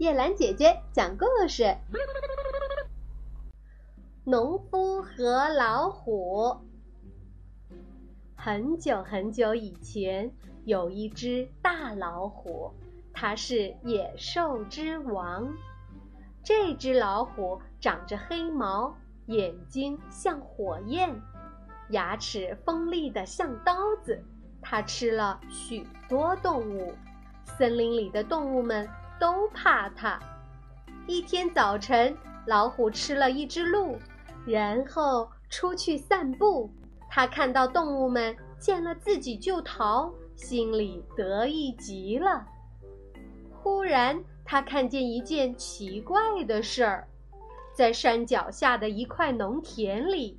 叶兰姐姐讲故事：农夫和老虎。很久很久以前，有一只大老虎，它是野兽之王。这只老虎长着黑毛，眼睛像火焰，牙齿锋利的像刀子。它吃了许多动物，森林里的动物们。都怕它。一天早晨，老虎吃了一只鹿，然后出去散步。他看到动物们见了自己就逃，心里得意极了。忽然，他看见一件奇怪的事儿：在山脚下的一块农田里，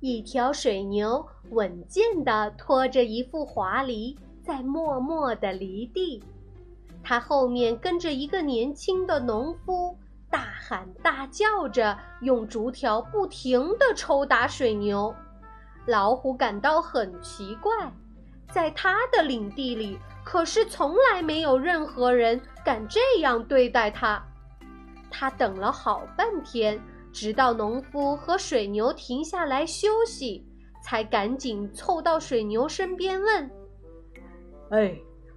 一条水牛稳健地拖着一副滑犁，在默默地犁地。他后面跟着一个年轻的农夫，大喊大叫着，用竹条不停地抽打水牛。老虎感到很奇怪，在他的领地里，可是从来没有任何人敢这样对待他。他等了好半天，直到农夫和水牛停下来休息，才赶紧凑到水牛身边问：“哎。”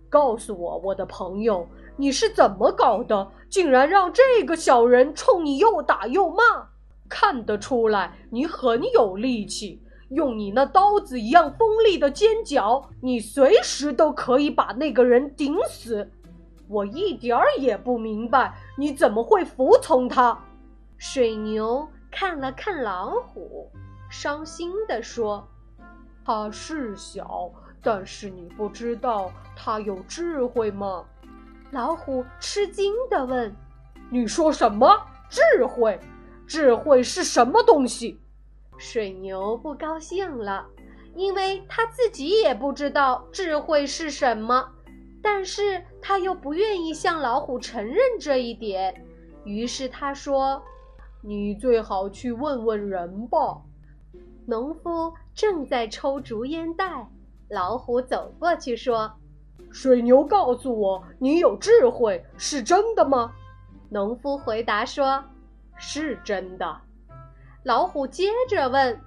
告诉我，我的朋友，你是怎么搞的？竟然让这个小人冲你又打又骂！看得出来，你很有力气，用你那刀子一样锋利的尖角，你随时都可以把那个人顶死。我一点儿也不明白，你怎么会服从他？水牛看了看老虎，伤心地说：“他是小。”但是你不知道他有智慧吗？老虎吃惊地问：“你说什么智慧？智慧是什么东西？”水牛不高兴了，因为他自己也不知道智慧是什么，但是他又不愿意向老虎承认这一点，于是他说：“你最好去问问人吧。”农夫正在抽竹烟袋。老虎走过去说：“水牛告诉我，你有智慧，是真的吗？”农夫回答说：“是真的。”老虎接着问：“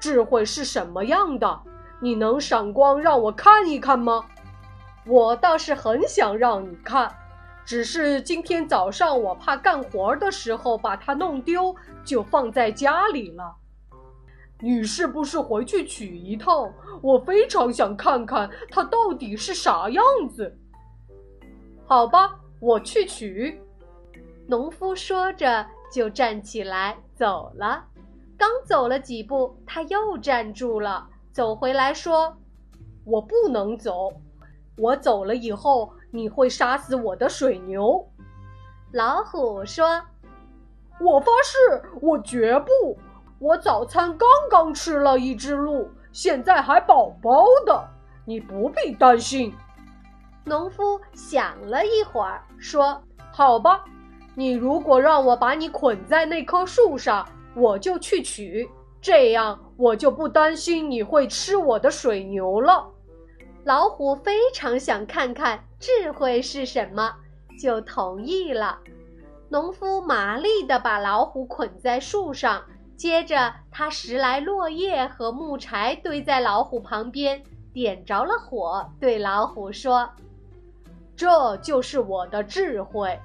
智慧是什么样的？你能闪光让我看一看吗？”我倒是很想让你看，只是今天早上我怕干活的时候把它弄丢，就放在家里了。你是不是回去取一趟？我非常想看看它到底是啥样子。好吧，我去取。农夫说着就站起来走了。刚走了几步，他又站住了，走回来说：“我不能走，我走了以后你会杀死我的水牛。”老虎说：“我发誓，我绝不。”我早餐刚刚吃了一只鹿，现在还饱饱的，你不必担心。农夫想了一会儿，说：“好吧，你如果让我把你捆在那棵树上，我就去取，这样我就不担心你会吃我的水牛了。”老虎非常想看看智慧是什么，就同意了。农夫麻利地把老虎捆在树上。接着，他拾来落叶和木柴，堆在老虎旁边，点着了火，对老虎说：“这就是我的智慧。”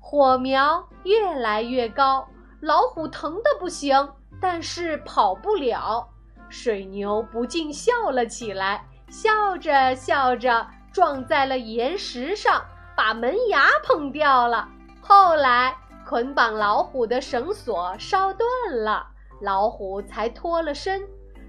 火苗越来越高，老虎疼得不行，但是跑不了。水牛不禁笑了起来，笑着笑着撞在了岩石上，把门牙碰掉了。后来。捆绑老虎的绳索烧断了，老虎才脱了身。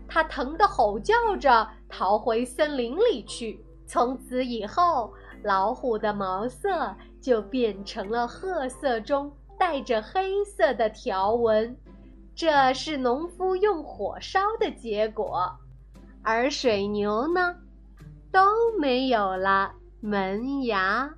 它疼得吼叫着逃回森林里去。从此以后，老虎的毛色就变成了褐色中带着黑色的条纹。这是农夫用火烧的结果，而水牛呢，都没有了门牙。